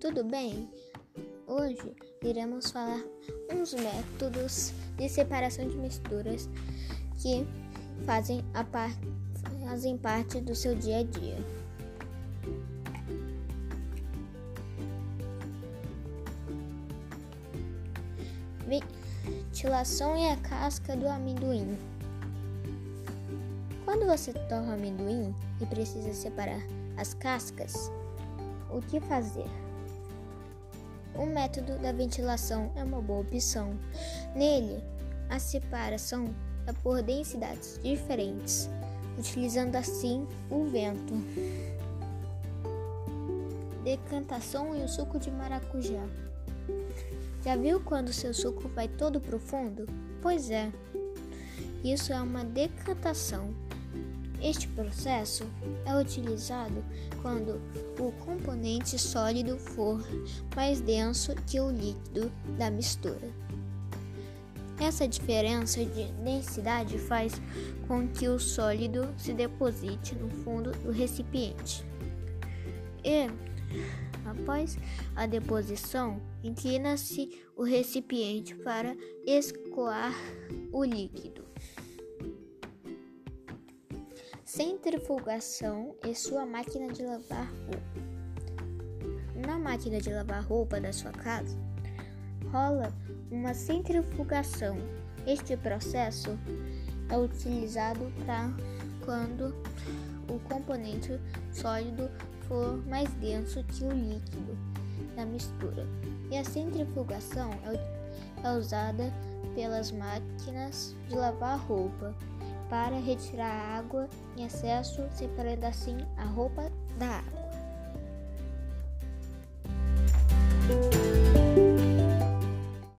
tudo bem? Hoje iremos falar uns métodos de separação de misturas que fazem, par fazem parte do seu dia a dia. Ventilação e a casca do amendoim. Quando você torra amendoim e precisa separar as cascas, o que fazer? O método da ventilação é uma boa opção. Nele, a separação é por densidades diferentes, utilizando assim o vento. Decantação e o suco de maracujá. Já viu quando seu suco vai todo profundo? Pois é, isso é uma decantação. Este processo é utilizado quando o componente sólido for mais denso que o líquido da mistura. Essa diferença de densidade faz com que o sólido se deposite no fundo do recipiente. E, após a deposição, inclina-se o recipiente para escoar o líquido centrifugação e sua máquina de lavar roupa. Na máquina de lavar roupa da sua casa, rola uma centrifugação. Este processo é utilizado para quando o componente sólido for mais denso que o líquido da mistura. E a centrifugação é, é usada pelas máquinas de lavar roupa para retirar a água em excesso, separando assim a roupa da água.